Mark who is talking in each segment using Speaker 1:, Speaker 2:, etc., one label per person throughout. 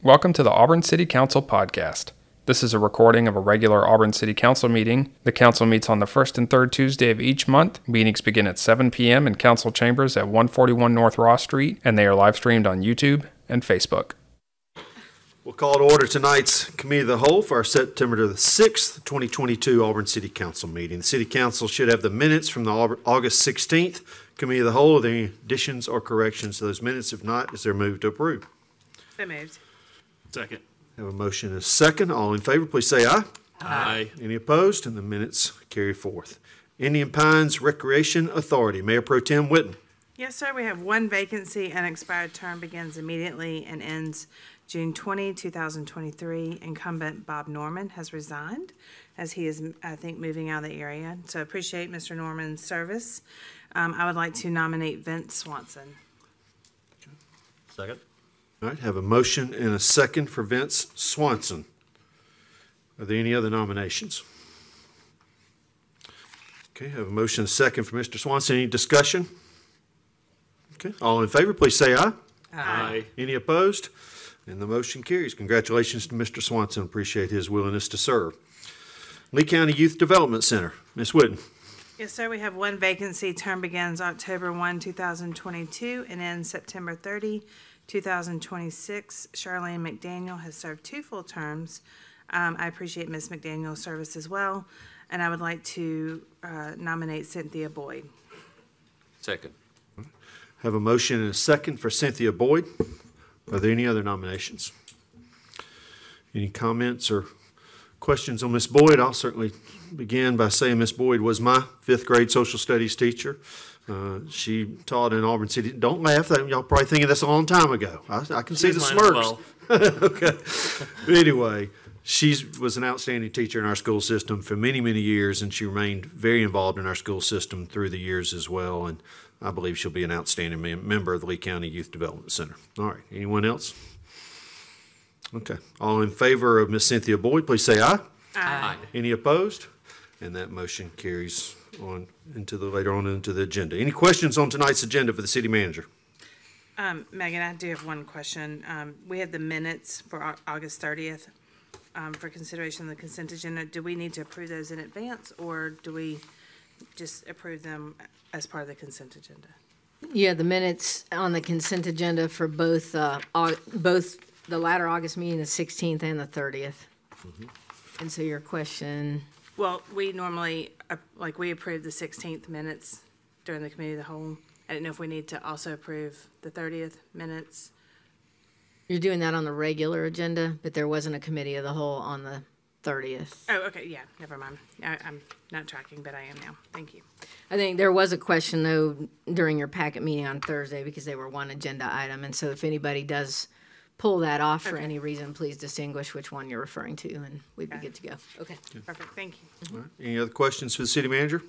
Speaker 1: Welcome to the Auburn City Council podcast. This is a recording of a regular Auburn City Council meeting. The council meets on the first and third Tuesday of each month. Meetings begin at 7 p.m. in council chambers at 141 North Ross Street, and they are live streamed on YouTube and Facebook.
Speaker 2: We'll call to order tonight's Committee of the Whole for our September the 6th, 2022 Auburn City Council meeting. The City Council should have the minutes from the August 16th Committee of the Whole. Are there any additions or corrections to those minutes? If not, is there a move to approve?
Speaker 3: So moved.
Speaker 4: Second.
Speaker 2: Have a motion and a second. All in favor, please say aye.
Speaker 4: Aye.
Speaker 2: Any opposed? And the minutes carry forth. Indian Pines Recreation Authority, Mayor Pro Tem Witten.
Speaker 3: Yes, sir, we have one vacancy. Unexpired term begins immediately and ends June 20, 2023. Incumbent Bob Norman has resigned as he is, I think, moving out of the area. So appreciate Mr. Norman's service. Um, I would like to nominate Vince Swanson.
Speaker 4: Second.
Speaker 2: All right, have a motion and a second for Vince Swanson. Are there any other nominations? Okay, have a motion and a second for Mr. Swanson. Any discussion? Okay, all in favor, please say aye.
Speaker 4: Aye.
Speaker 2: Any opposed? And the motion carries. Congratulations to Mr. Swanson. Appreciate his willingness to serve. Lee County Youth Development Center, Ms. Witten.
Speaker 3: Yes, sir, we have one vacancy. Term begins October 1, 2022, and ends September 30, 2026. Charlene McDaniel has served two full terms. Um, I appreciate Ms. McDaniel's service as well, and I would like to uh, nominate Cynthia Boyd.
Speaker 4: Second.
Speaker 2: Have a motion and a second for Cynthia Boyd. Are there any other nominations? Any comments or questions on Miss Boyd? I'll certainly begin by saying Miss Boyd was my fifth grade social studies teacher. Uh, She taught in Auburn City. Don't laugh, that- y'all probably thinking that's a long time ago. I I can see the
Speaker 4: mine as
Speaker 2: smirks.
Speaker 4: well.
Speaker 2: Okay. Anyway, she was an outstanding teacher in our school system for many, many years, and she remained very involved in our school system through the years as well. And I believe she'll be an outstanding mem- member of the Lee County Youth Development Center. All right. Anyone else? Okay. All in favor of Miss Cynthia Boyd, please say aye.
Speaker 4: Aye.
Speaker 2: Any opposed? And that motion carries on into the, later on into the agenda. Any questions on tonight's agenda for the city manager?
Speaker 3: Um, Megan, I do have one question. Um, We have the minutes for Au- August 30th um, for consideration of the consent agenda. Do we need to approve those in advance, or do we just approve them as part of the consent agenda?
Speaker 5: Yeah, the minutes on the consent agenda for both, uh, Au- both the latter August meeting, the 16th and the 30th. And so your question,
Speaker 3: Well, we normally, uh, like, we approve the 16th minutes during the committee of the whole. I didn't know if we need to also approve the 30th minutes.
Speaker 5: you're doing that on the regular agenda, but there wasn't a committee of the whole on the 30th.
Speaker 3: Oh, okay, yeah, never mind. I, I'm not tracking, but I am now. Thank you.
Speaker 5: I think there was a question though during your packet meeting on Thursday because they were one agenda item. And so if anybody does pull that off for
Speaker 3: Okay.
Speaker 5: any reason, please distinguish which one you're referring to and we'd be good to go. Okay.
Speaker 3: Perfect, thank you.
Speaker 2: All right. Any other questions for the city manager?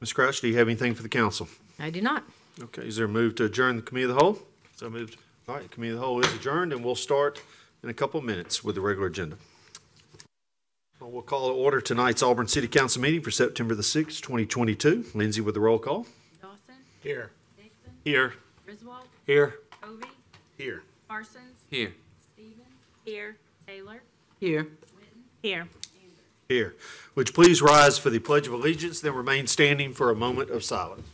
Speaker 2: Ms. Crouch, do you have anything for the council?
Speaker 5: I do not.
Speaker 2: Okay, is there a move to adjourn the committee of the whole?
Speaker 4: So moved.
Speaker 2: All right, committee of the whole is adjourned, and we'll start in a couple of minutes with the regular agenda. Well, We'll call to order tonight's Auburn City Council meeting for September the sixth, twenty twenty-two. Lindsay with the roll call.
Speaker 6: Dawson,
Speaker 4: Here.
Speaker 6: Dixon,
Speaker 4: Here.
Speaker 6: Griswold,
Speaker 4: Here.
Speaker 6: Hovey,
Speaker 4: Here.
Speaker 6: Parsons,
Speaker 4: Here.
Speaker 6: Stevens. Here. Taylor,
Speaker 3: Here. Here.
Speaker 2: Here. Would you please rise for the Pledge of Allegiance, then remain standing for a moment of silence.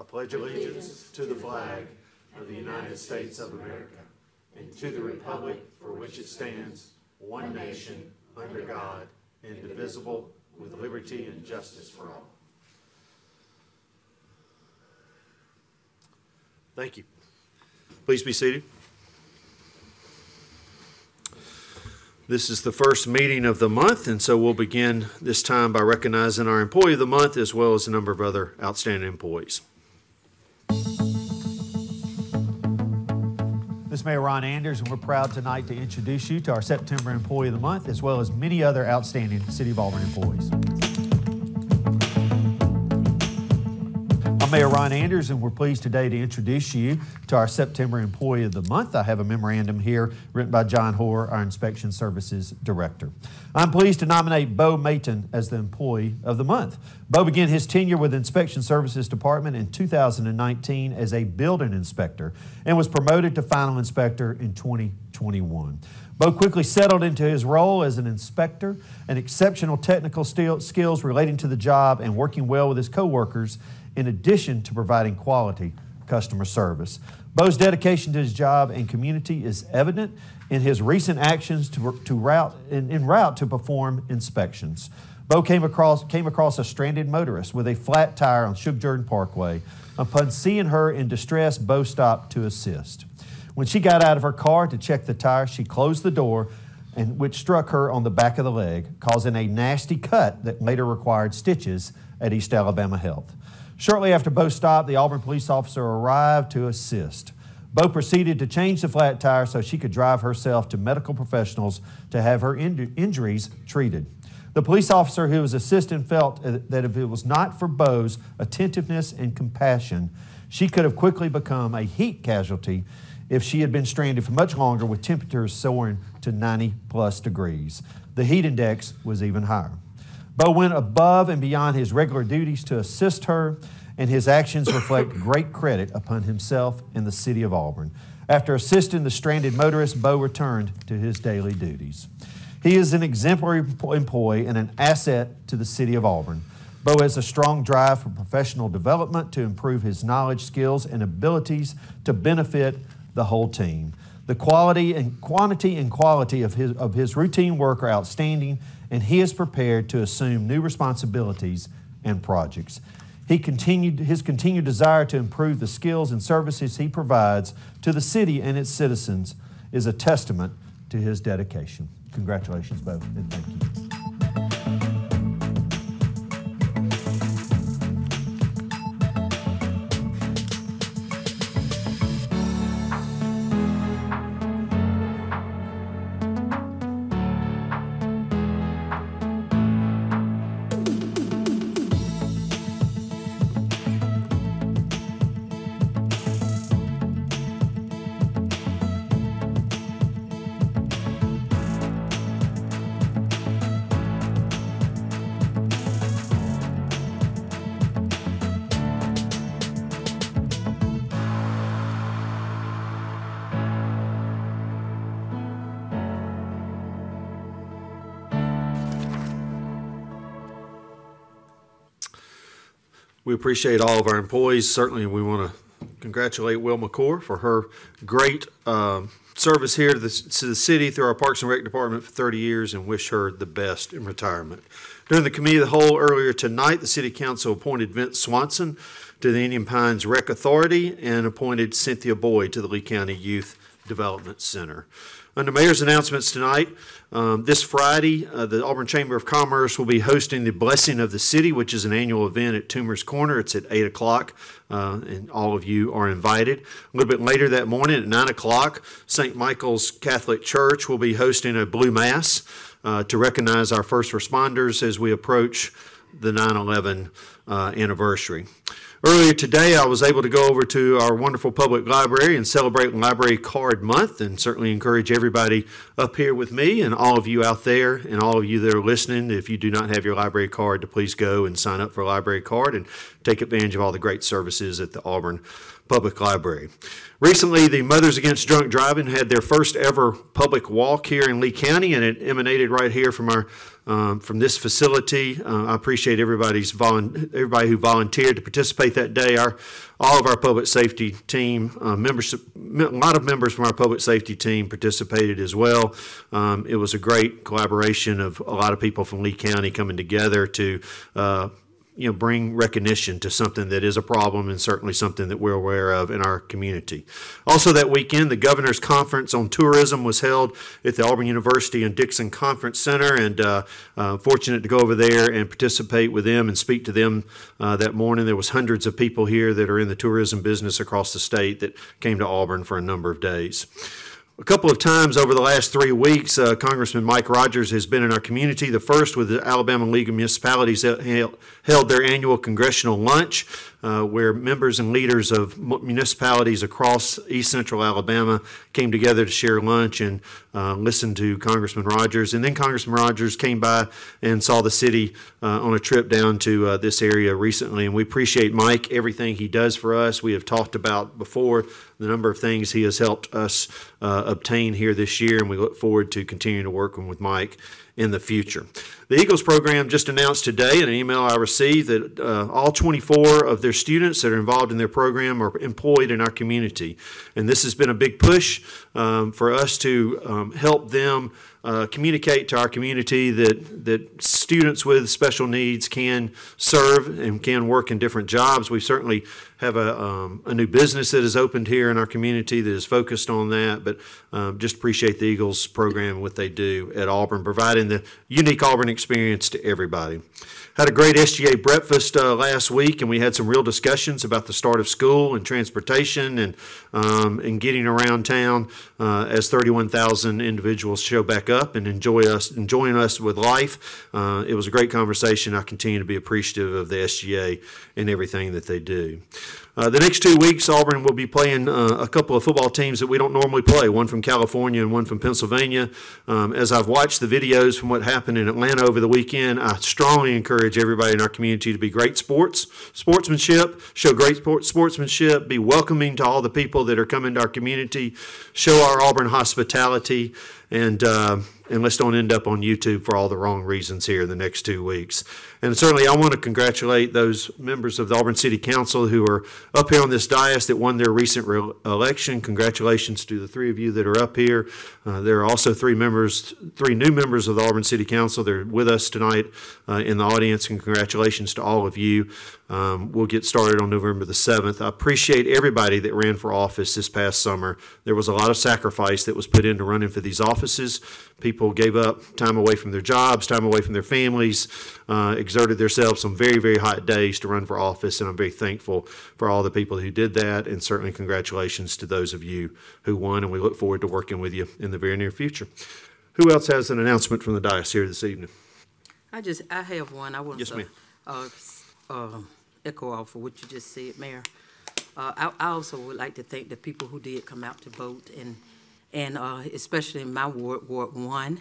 Speaker 2: I pledge allegiance to the flag of the United States of America and to the republic for which it stands, one nation, under God, indivisible, with liberty and justice for all. Thank you. Please be seated. This is the first meeting of the month, and so we'll begin this time by recognizing our Employee of the Month as well as a number of other outstanding employees.
Speaker 7: This is Mayor Ron Anders, and we're proud tonight to introduce you to our September Employee of the Month, as well as many other outstanding City of Auburn employees. I'm Mayor Ron Anders, and we're pleased today to introduce you to our September Employee of the Month. I have a memorandum here written by John Hoare, our Inspection Services Director. I'm pleased to nominate Bo Mayton as the Employee of the Month. Bo began his tenure with Inspection Services Department in 2019 as a building inspector and was promoted to final inspector in 2021. Bo quickly settled into his role as an inspector, and exceptional technical skills relating to the job and working well with his coworkers, in addition to providing quality customer service. Bo's dedication to his job and community is evident in his recent actions to, to route, in, in route to perform inspections. Bo came across, came across a stranded motorist with a flat tire on Shug Jordan Parkway. Upon seeing her in distress, Bo stopped to assist. When she got out of her car to check the tire, she closed the door, and which struck her on the back of the leg, causing a nasty cut that later required stitches at East Alabama Health. Shortly after Bo stopped, the Auburn police officer arrived to assist. Bo proceeded to change the flat tire so she could drive herself to medical professionals to have her inju- injuries treated. The police officer who was assisting felt that if it was not for Bo's attentiveness and compassion, she could have quickly become a heat casualty if she had been stranded for much longer with temperatures soaring to 90 plus degrees. The heat index was even higher. Bo went above and beyond his regular duties to assist her, and his actions reflect great credit upon himself and the city of Auburn. After assisting the stranded motorist, Bo returned to his daily duties. He is an exemplary employee and an asset to the city of Auburn. Bo has a strong drive for professional development to improve his knowledge, skills, and abilities to benefit the whole team. The quality and quantity and quality of his, of his routine work are outstanding, and he is prepared to assume new responsibilities and projects. He continued, his continued desire to improve the skills and services he provides to the city and its citizens is a testament to his dedication. Congratulations, both, and thank you.
Speaker 2: We appreciate all of our employees. Certainly, we want to congratulate Will McCore for her great um, service here to the, to the city through our Parks and Rec Department for 30 years and wish her the best in retirement. During the Committee of the Whole earlier tonight, the City Council appointed Vince Swanson to the Indian Pines Rec Authority and appointed Cynthia Boyd to the Lee County Youth Development Center. Under Mayor's announcements tonight, um, this Friday, uh, the Auburn Chamber of Commerce will be hosting the Blessing of the City, which is an annual event at Toomer's Corner. It's at 8 o'clock, uh, and all of you are invited. A little bit later that morning at 9 o'clock, St. Michael's Catholic Church will be hosting a Blue Mass uh, to recognize our first responders as we approach the 9 11 uh, anniversary. Earlier today, I was able to go over to our wonderful public library and celebrate Library Card Month, and certainly encourage everybody up here with me and all of you out there and all of you that are listening. If you do not have your library card, to please go and sign up for a library card and take advantage of all the great services at the Auburn Public Library. Recently, the Mothers Against Drunk Driving had their first ever public walk here in Lee County, and it emanated right here from our um, from this facility. Uh, I appreciate everybody's volun- everybody who volunteered to participate that day. Our all of our public safety team uh, members, a lot of members from our public safety team participated as well. Um, it was a great collaboration of a lot of people from Lee County coming together to. Uh, you know, bring recognition to something that is a problem and certainly something that we're aware of in our community. Also, that weekend, the Governor's Conference on Tourism was held at the Auburn University and Dixon Conference Center, and uh, uh, fortunate to go over there and participate with them and speak to them uh, that morning. There was hundreds of people here that are in the tourism business across the state that came to Auburn for a number of days. A couple of times over the last three weeks, uh, Congressman Mike Rogers has been in our community. The first with the Alabama League of Municipalities held their annual congressional lunch, uh, where members and leaders of mu- municipalities across East Central Alabama came together to share lunch and uh, listen to Congressman Rogers. And then Congressman Rogers came by and saw the city uh, on a trip down to uh, this area recently. And we appreciate Mike, everything he does for us. We have talked about before the number of things he has helped us uh, obtain here this year, and we look forward to continuing to work with Mike in the future. The Eagles program just announced today in an email I received that uh, all 24 of their students that are involved in their program are employed in our community. And this has been a big push um, for us to um, help them uh, communicate to our community that, that students with special needs can serve and can work in different jobs. We certainly have a, um, a new business that is opened here in our community that is focused on that, but um, just appreciate the Eagles program and what they do at Auburn, providing the unique Auburn experience to everybody. Had a great SGA breakfast uh, last week, and we had some real discussions about the start of school and transportation and um, and getting around town uh, as 31,000 individuals show back up and enjoy us enjoying us with life. Uh, it was a great conversation. I continue to be appreciative of the SGA and everything that they do. Uh, the next two weeks, Auburn will be playing uh, a couple of football teams that we don't normally play, one from California and one from Pennsylvania. Um, as I've watched the videos from what happened in Atlanta over the weekend, I strongly encourage everybody in our community to be great sports, sportsmanship, show great sport, sportsmanship, be welcoming to all the people that are coming to our community, show our Auburn hospitality, and uh, and let's don't end up on YouTube for all the wrong reasons here in the next two weeks. And certainly, I want to congratulate those members of the Auburn City Council who are up here on this dais that won their recent re- election. Congratulations to the three of you that are up here. Uh, there are also three members, three new members of the Auburn City Council. They're with us tonight uh, in the audience, and congratulations to all of you. Um, we'll get started on November the 7th. I appreciate everybody that ran for office this past summer. There was a lot of sacrifice that was put into running for these offices. People gave up time away from their jobs, time away from their families, uh, exerted themselves on very, very hot days to run for office, and I'm very thankful for all the people who did that, and certainly congratulations to those of you who won, and we look forward to working with you in the very near future. Who else has an announcement from the dais here this evening?
Speaker 8: I just, I have one. I want
Speaker 2: Yes,
Speaker 8: to
Speaker 2: ma'am.
Speaker 8: uh, um, echo off of what you just said, Mayor. Uh, I, I also would like to thank the people who did come out to vote and, and uh, especially in my ward, Ward One,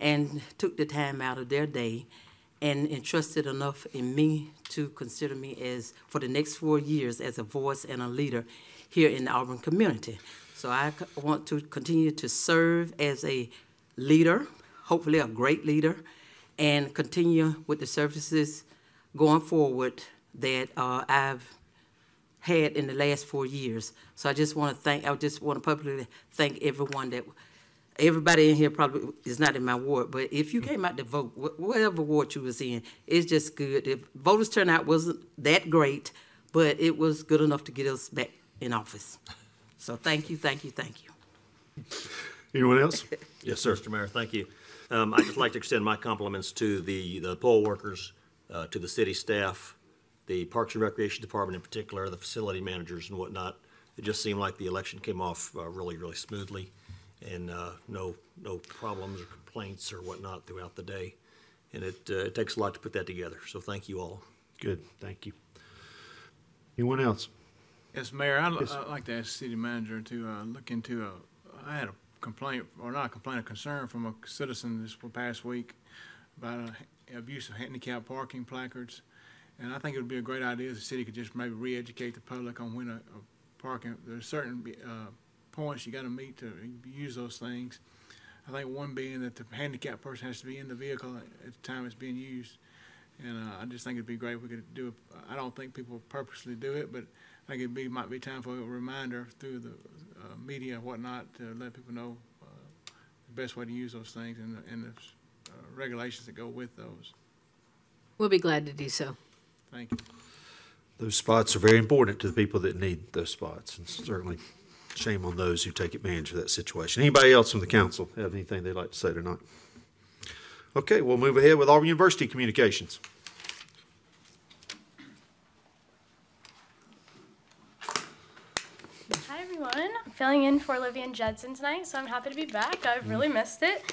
Speaker 8: and took the time out of their day and entrusted enough in me to consider me as, for the next four years, as a voice and a leader here in the Auburn community. So I want to continue to serve as a leader, hopefully a great leader, and continue with the services going forward that uh, I've had in the last four years. So I just want to thank, I just want to publicly thank everyone that, everybody in here probably is not in my ward, but if you came out to vote, wh- whatever ward you was in, it's just good. The voters turnout wasn't that great, but it was good enough to get us back in office. So thank you, thank you, thank you.
Speaker 2: Anyone else? Yes, sir.
Speaker 9: Mr. Mayor, thank you. Um, I'd just like to extend my compliments to the, the poll workers, uh, to the city staff, the Parks and Recreation Department in particular, the facility managers and whatnot. It just seemed like the election came off, uh, really, really smoothly and, uh, no, no problems or complaints or whatnot throughout the day. And it, uh, it takes a lot to put that together, so thank you all.
Speaker 2: Good, thank you. Anyone else?
Speaker 10: Yes, Mayor, I'd, I'd like to ask the city manager to, uh, look into a, I had a complaint, or not a complaint, a concern from a citizen this past week about uh, abuse of handicap parking placards. And I think it would be a great idea if the city could just maybe re-educate the public on when a, a parking, there's certain, uh, points you gotta meet to use those things. I think one being that the handicapped person has to be in the vehicle at the time it's being used. And uh, I just think it'd be great if we could do it. I don't think people purposely do it, but I think it'd be, might be time for a reminder through the uh, media and whatnot to let people know uh, the best way to use those things and, the- and the uh, regulations that go with those.
Speaker 5: We'll be glad to do so.
Speaker 10: Thank you.
Speaker 2: Those spots are very important to the people that need those spots, and certainly shame on those who take advantage of that situation. Anybody else from the council have anything they'd like to say tonight? Okay, we'll move ahead with our University Communications.
Speaker 11: Everyone. I'm filling in for Olivia and Judson tonight, so I'm happy to be back. I've really missed it.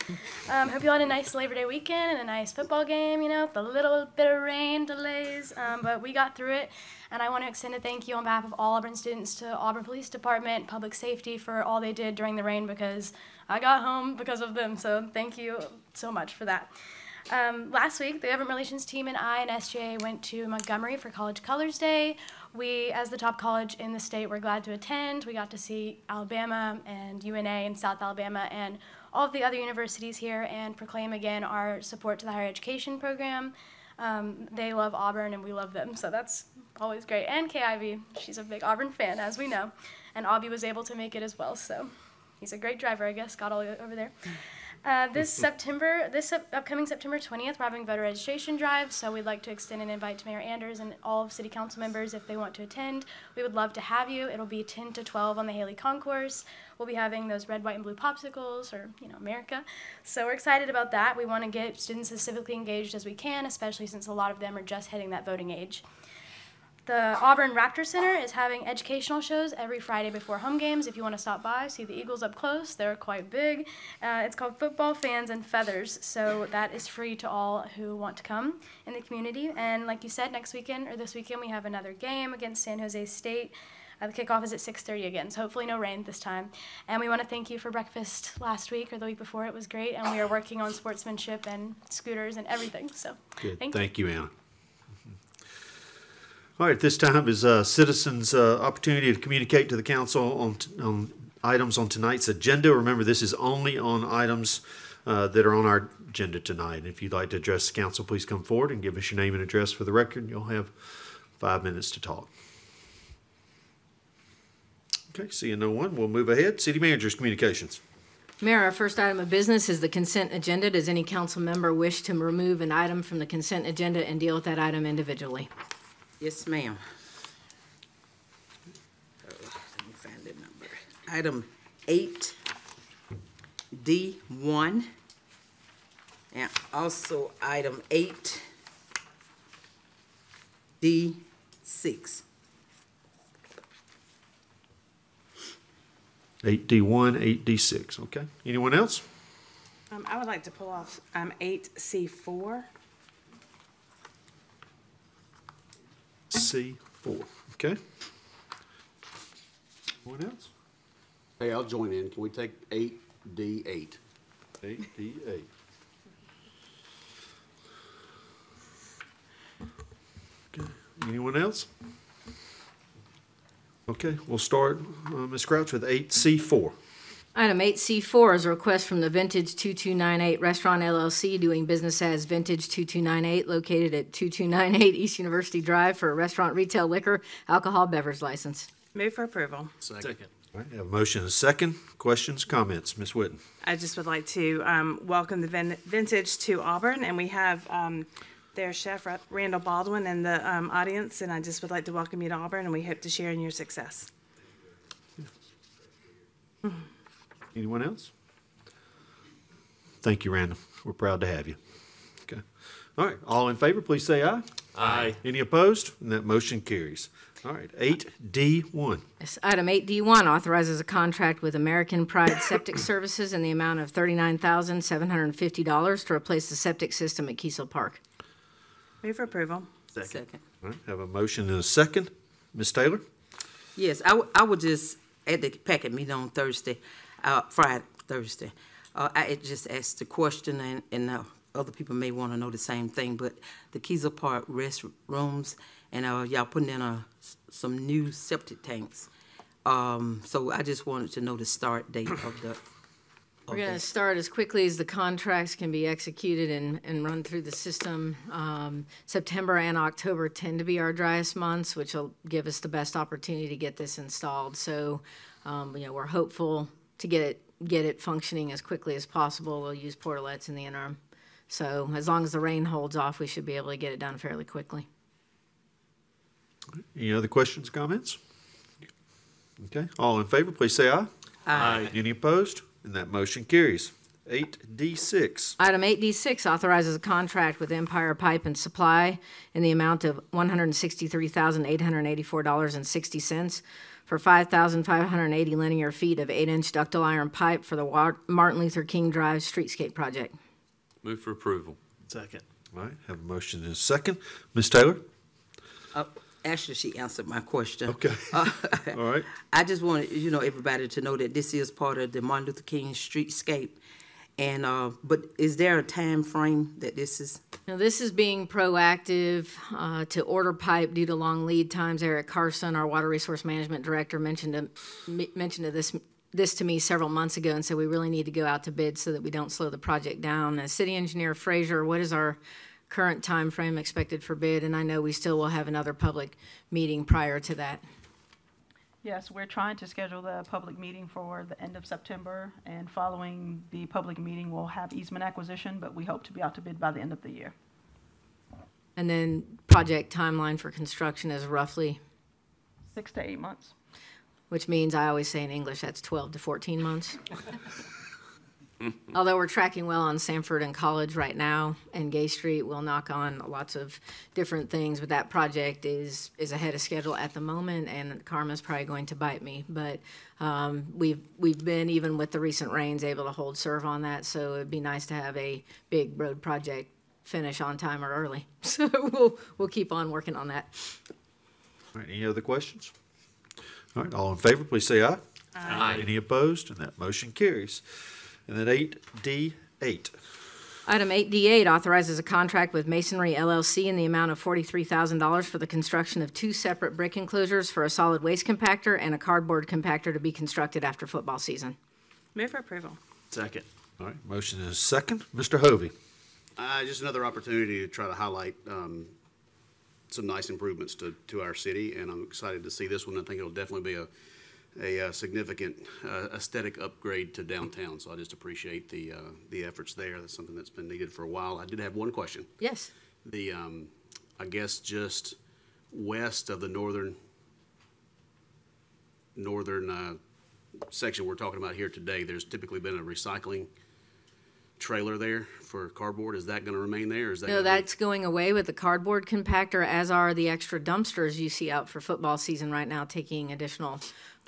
Speaker 11: Um, hope you all had a nice Labor Day weekend and a nice football game, you know, with a little bit of rain delays, um, but we got through it. And I want to extend a thank you on behalf of all Auburn students to Auburn Police Department, Public Safety for all they did during the rain because I got home because of them. So thank you so much for that. Um, last week, the government relations team and I and SGA went to Montgomery for College Colors Day. We, as the top college in the state, were glad to attend. We got to see Alabama and UNA and South Alabama and all of the other universities here and proclaim again our support to the higher education program. Um, they love Auburn and we love them, so that's always great. And Kay Ivey, she's a big Auburn fan, as we know. And Aubie was able to make it as well, so he's a great driver, I guess, got all over there. Uh, this September, this upcoming September 20th, we're having voter registration drive, so we'd like to extend an invite to Mayor Anders and all of City Council members if they want to attend. We would love to have you. It'll be 10 to 12 on the Haley Concourse. We'll be having those red, white, and blue popsicles, or you know, America. So we're excited about that. We want to get students as civically engaged as we can, especially since a lot of them are just hitting that voting age. The Auburn Raptor Center is having educational shows every Friday before home games. If you want to stop by, see the Eagles up close, they're quite big. Uh, it's called Football Fans and Feathers, so that is free to all who want to come in the community. And like you said, next weekend or this weekend we have another game against San Jose State. Uh, the kickoff is at 6:30 again, so hopefully no rain this time. And we want to thank you for breakfast last week or the week before. It was great, and we are working on sportsmanship and scooters and everything. So
Speaker 2: Good.
Speaker 11: thank,
Speaker 2: Thank you, Anna. All right, this time is uh, citizens' uh, opportunity to communicate to the council on, on items on tonight's agenda. Remember, this is only on items uh, that are on our agenda tonight. If you'd like to address the council, please come forward and give us your name and address for the record. You'll have five minutes to talk. Okay, seeing no one, we'll move ahead. City Manager's Communications.
Speaker 5: Mayor, our first item of business is the consent agenda. Does any council member wish to remove an item from the consent agenda and deal with that item individually?
Speaker 8: Yes, ma'am. Uh, Let me find the number. Item eight, D one. And also item eight, D six.
Speaker 2: Eight D one, eight D six, okay? Anyone else?
Speaker 3: Um, I would like to pull off, um, eight C four.
Speaker 2: Okay? Anyone else?
Speaker 12: Hey, I'll join in. Can we take eight D eight?
Speaker 2: Eight D eight. Okay, anyone else? Okay, we'll start, uh, Ms. Crouch with eight C four.
Speaker 5: Item eight C four is a request from the Vintage two-two-nine-eight Restaurant LLC doing business as Vintage two-two-nine-eight located at two-two-nine-eight East University Drive for a restaurant retail liquor alcohol beverage license.
Speaker 3: Move for approval.
Speaker 4: Second.
Speaker 2: All right, have a motion and a second. Questions, comments? Ms. Witten?
Speaker 3: I just would like to um, welcome the Vin- Vintage to Auburn, and we have um, their chef Ra- Randall Baldwin in the um, audience, and I just would like to welcome you to Auburn, and we hope to share in your success.
Speaker 2: Anyone else? Thank you, Randall. We're proud to have you. Okay. All right, all in favor, please say aye.
Speaker 4: Aye.
Speaker 2: Any opposed? And that motion carries. All right, eight D one.
Speaker 5: Yes, Item eight D one authorizes a contract with American Pride Septic Services in the amount of thirty-nine thousand, seven hundred and fifty dollars to replace the septic system at Kiesel Park.
Speaker 3: Move for approval.
Speaker 8: Second.
Speaker 2: All right, have a motion and a second. Ms. Taylor?
Speaker 8: Yes, I, would- I would just, at the packet meeting on Thursday, uh, Friday, Thursday, uh, I just asked the question, and, and, uh, other people may wanna know the same thing, but the Kiesel Park restrooms, and, uh, y'all putting in, uh, some new septic tanks. Um, so I just wanted to know the start date of the,
Speaker 5: We're going to start as quickly as the contracts can be executed and, and run through the system. Um, September and October tend to be our driest months, which will give us the best opportunity to get this installed. So, um, you know, we're hopeful to get it, get it functioning as quickly as possible. We'll use portalets in the interim. So as long as the rain holds off, we should be able to get it done fairly quickly.
Speaker 2: Any other questions, comments? Okay, all in favor, please say aye.
Speaker 8: Aye.
Speaker 2: Any opposed? And that motion carries. Eight D six.
Speaker 5: Item 8D6 authorizes a contract with Empire Pipe and Supply in the amount of $163,884.60 for 5,580 linear feet of 8-inch ductile iron pipe for the Martin Luther King Drive streetscape project.
Speaker 4: Move for approval.
Speaker 10: Second.
Speaker 2: All right, have a motion and a second. Ms. Taylor?
Speaker 8: Uh, Actually, she answered my question.
Speaker 2: Okay.
Speaker 8: Uh,
Speaker 2: All right.
Speaker 8: I just wanted, you know, everybody to know that this is part of the Martin Luther King Streetscape. And, uh, but is there a time frame that this is?
Speaker 5: Now, this is being proactive uh, to order pipe due to long lead times. Eric Carson, our Water Resource Management Director, mentioned mentioned to this this to me several months ago and said we really need to go out to bid so that we don't slow the project down. As City Engineer Frazier, what is our current time frame expected for bid? And I know we still will have another public meeting prior to that.
Speaker 13: Yes, we're trying to schedule the public meeting for the end of September, and following the public meeting, we'll have easement acquisition, but we hope to be out to bid by the end of the year.
Speaker 5: And then project timeline for construction is roughly,
Speaker 13: Six to eight months.
Speaker 5: which means I always say in English that's 12 to 14 months. Although we're tracking well on Sanford and College right now and Gay Street, we'll knock on lots of different things, but that project is, is ahead of schedule at the moment and karma's probably going to bite me. But, um, we've, we've been, even with the recent rains, able to hold serve on that, so it'd be nice to have a big road project finish on time or early. So we'll, we'll keep on working on that.
Speaker 2: All right, any other questions? All right, all in favor, please say aye.
Speaker 4: Aye.
Speaker 2: Any opposed? And that motion carries. And then eight D eight.
Speaker 5: Item 8D8 authorizes a contract with Masonry LLC in the amount of $43,000 for the construction of two separate brick enclosures for a solid waste compactor and a cardboard compactor to be constructed after football season.
Speaker 3: Move for approval.
Speaker 10: Second.
Speaker 2: All right, motion is second. Mr. Hovey?
Speaker 12: Uh, just another opportunity to try to highlight, um, some nice improvements to, to our city, and I'm excited to see this one. I think it'll definitely be a, a uh, significant uh, aesthetic upgrade to downtown, so I just appreciate the, uh, the efforts there. That's something that's been needed for a while. I did have one question.
Speaker 5: Yes.
Speaker 12: The, um, I guess just west of the northern, northern, uh, section we're talking about here today, there's typically been a recycling trailer there for cardboard. Is that gonna remain there, is that?
Speaker 5: No,
Speaker 12: gonna be-
Speaker 5: that's going away with the cardboard compactor, as are the extra dumpsters you see out for football season right now, taking additional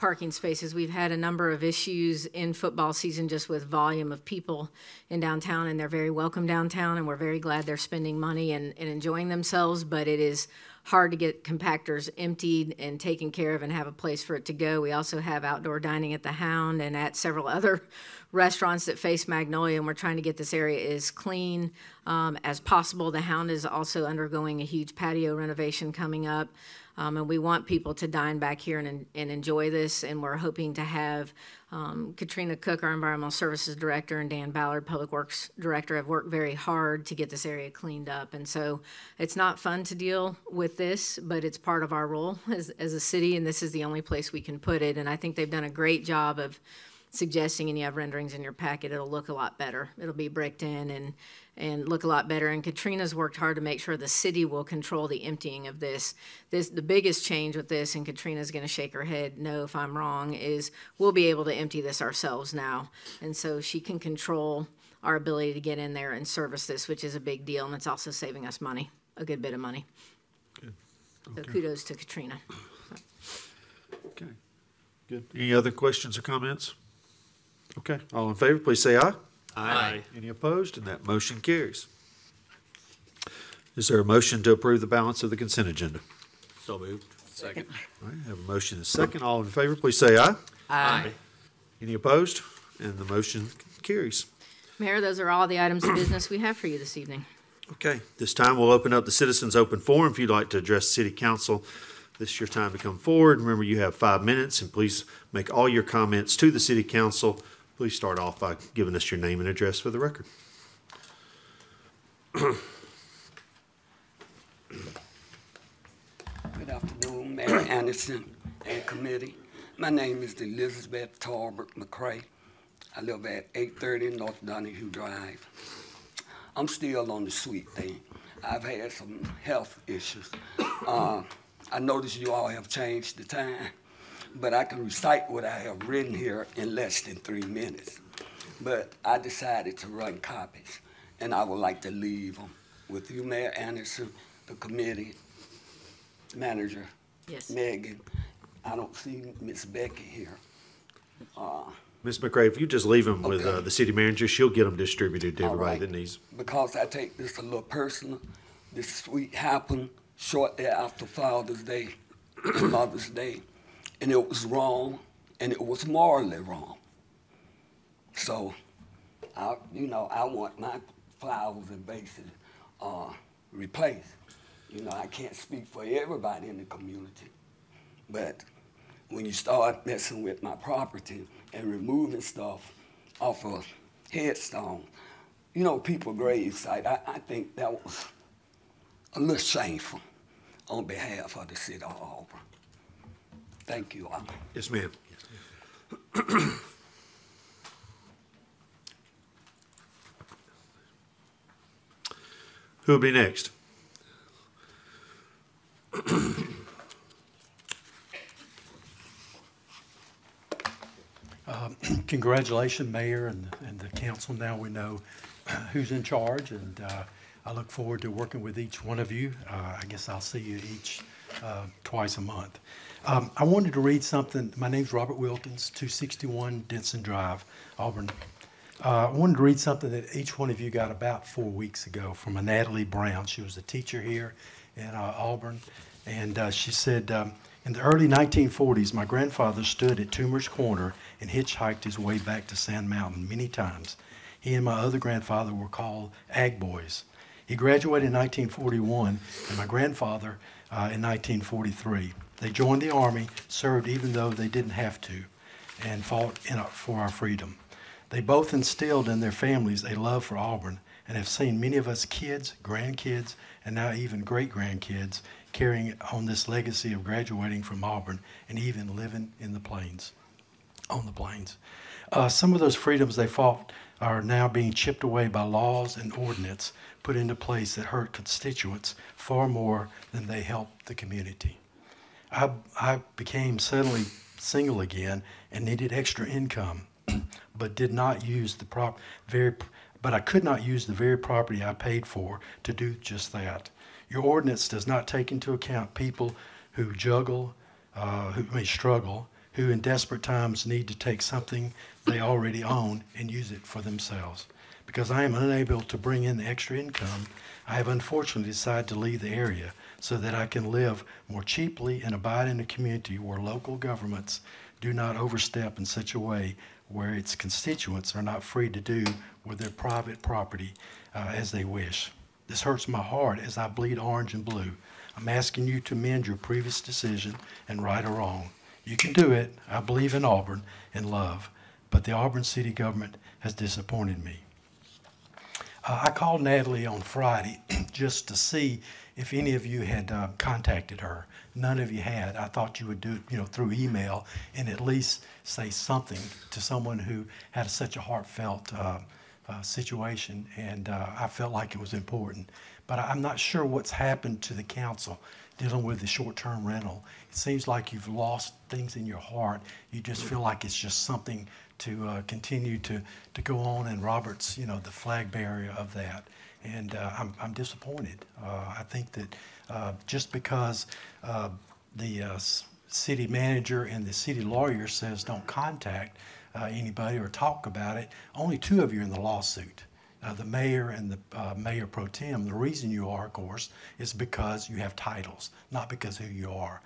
Speaker 5: parking spaces. We've had a number of issues in football season just with volume of people in downtown, and they're very welcome downtown, and we're very glad they're spending money and, and enjoying themselves, but it is hard to get compactors emptied and taken care of and have a place for it to go. We also have outdoor dining at the Hound and at several other restaurants that face Magnolia, and we're trying to get this area as clean um, as possible. The Hound is also undergoing a huge patio renovation coming up, um, and we want people to dine back here and, and enjoy this. And we're hoping to have um, Katrina Cook, our Environmental Services Director, and Dan Ballard, Public Works Director, have worked very hard to get this area cleaned up. And so it's not fun to deal with this, but it's part of our role as, as a city, and this is the only place we can put it. And I think they've done a great job of suggesting, and you have renderings in your packet, it'll look a lot better. It'll be bricked in and, and look a lot better. And Katrina's worked hard to make sure the city will control the emptying of this. This, the biggest change with this, and Katrina's gonna shake her head, no, if I'm wrong, is we'll be able to empty this ourselves now. And so she can control our ability to get in there and service this, which is a big deal, and it's also saving us money, a good bit of money. Good. So kudos to Katrina.
Speaker 2: Okay, good. Any other questions or comments? Okay, all in favor, please say aye.
Speaker 4: Aye.
Speaker 2: Any opposed? And that motion carries. Is there a motion to approve the balance of the consent agenda?
Speaker 4: So moved.
Speaker 12: Second.
Speaker 2: All right, have a motion and a second. All in favor, please say aye.
Speaker 4: Aye.
Speaker 2: Any opposed? And the motion carries.
Speaker 5: Mayor, those are all the items of business we have for you this evening.
Speaker 2: Okay, this time we'll open up the citizens' open forum. If you'd like to address city council, this is your time to come forward. Remember, you have five minutes, and please make all your comments to the city council. Please start off by giving us your name and address for the record.
Speaker 14: Good afternoon, Mayor Anderson and committee. My name is Elizabeth Talbert McCray. I live at eight thirty North Donahue Drive. I'm still on the sweet thing. I've had some health issues. Uh, I noticed you all have changed the time, but I can recite what I have written here in less than three minutes. but I decided to run copies, and I would like to leave them with you, Mayor Anderson, the committee, manager,
Speaker 5: Yes.
Speaker 14: Megan. I don't see Miss Becky here. Uh,
Speaker 2: Ms. McCray, if you just leave them with uh, the city manager, she'll get them distributed to
Speaker 14: All
Speaker 2: everybody
Speaker 14: right.
Speaker 2: that needs.
Speaker 14: because I take this a little personal. This week happened shortly after Father's Day Mother's Day, and it was wrong, and it was morally wrong. So, I, you know, I want my flowers and vases uh, replaced. You know, I can't speak for everybody in the community, but when you start messing with my property and removing stuff off of headstone, you know, people gravesite, I, I think that was a little shameful on behalf of the city of Auburn. Thank you all.
Speaker 2: Yes, ma'am. Who will be next?
Speaker 15: Um, Congratulations, Mayor and, and the council. Now we know who's in charge, and uh, I look forward to working with each one of you. Uh, I guess I'll see you each uh, twice a month. Um, I wanted to read something. My name's Robert Wilkins, 261 Denson Drive, Auburn. Uh, I wanted to read something that each one of you got about four weeks ago from a Natalie Brown. She was a teacher here in uh, Auburn, and uh, she said, um, in the early 1940s, my grandfather stood at Toomer's Corner and hitchhiked his way back to Sand Mountain many times. He and my other grandfather were called Ag Boys. He graduated in 1941, and my grandfather uh, in 1943. They joined the Army, served even though they didn't have to, and fought our, for our freedom. They both instilled in their families a love for Auburn and have seen many of us kids, grandkids, and now even great grandkids carrying on this legacy of graduating from Auburn and even living in the plains, on the plains. Uh, some of those freedoms they fought are now being chipped away by laws and ordinance put into place that hurt constituents far more than they help the community. I, I became suddenly single again and needed extra income, but did not use the prop very, but I could not use the very property I paid for to do just that. Your ordinance does not take into account people who juggle, uh, who may struggle, who in desperate times need to take something they already own and use it for themselves. Because I am unable to bring in the extra income, I have unfortunately decided to leave the area so that I can live more cheaply and abide in a community where local governments do not overstep in such a way where its constituents are not free to do with their private property uh, as they wish. This hurts my heart as I bleed orange and blue. I'm asking you to mend your previous decision and right or wrong. You can do it. I believe in Auburn and love, but the Auburn city government has disappointed me. Uh, I called Natalie on Friday just to see if any of you had uh, contacted her. None of you had. I thought you would do it, you know, through email and at least say something to someone who had such a heartfelt uh, uh, situation, and uh, I felt like it was important. But I'm not sure what's happened to the council dealing with the short-term rental. It seems like you've lost things in your heart. You just feel like it's just something to uh, continue to, to go on, and Robert's, you know, the flag bearer of that. And uh, I'm, I'm disappointed. Uh, I think that uh, just because uh, the uh, city manager and the city lawyer says don't contact anybody or talk about it, only two of you are in the lawsuit. Uh, the mayor and the uh, mayor pro tem. The reason you are, of course, is because you have titles, not because who you are.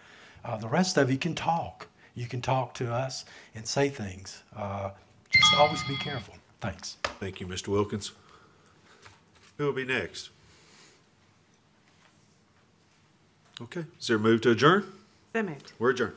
Speaker 15: Uh, the rest of you can talk. You can talk to us and say things. Uh, just always be careful. Thanks.
Speaker 2: Thank you, Mr. Wilkins. Who will be next? Okay, is there a move to adjourn?
Speaker 3: So moved.
Speaker 2: We're adjourned.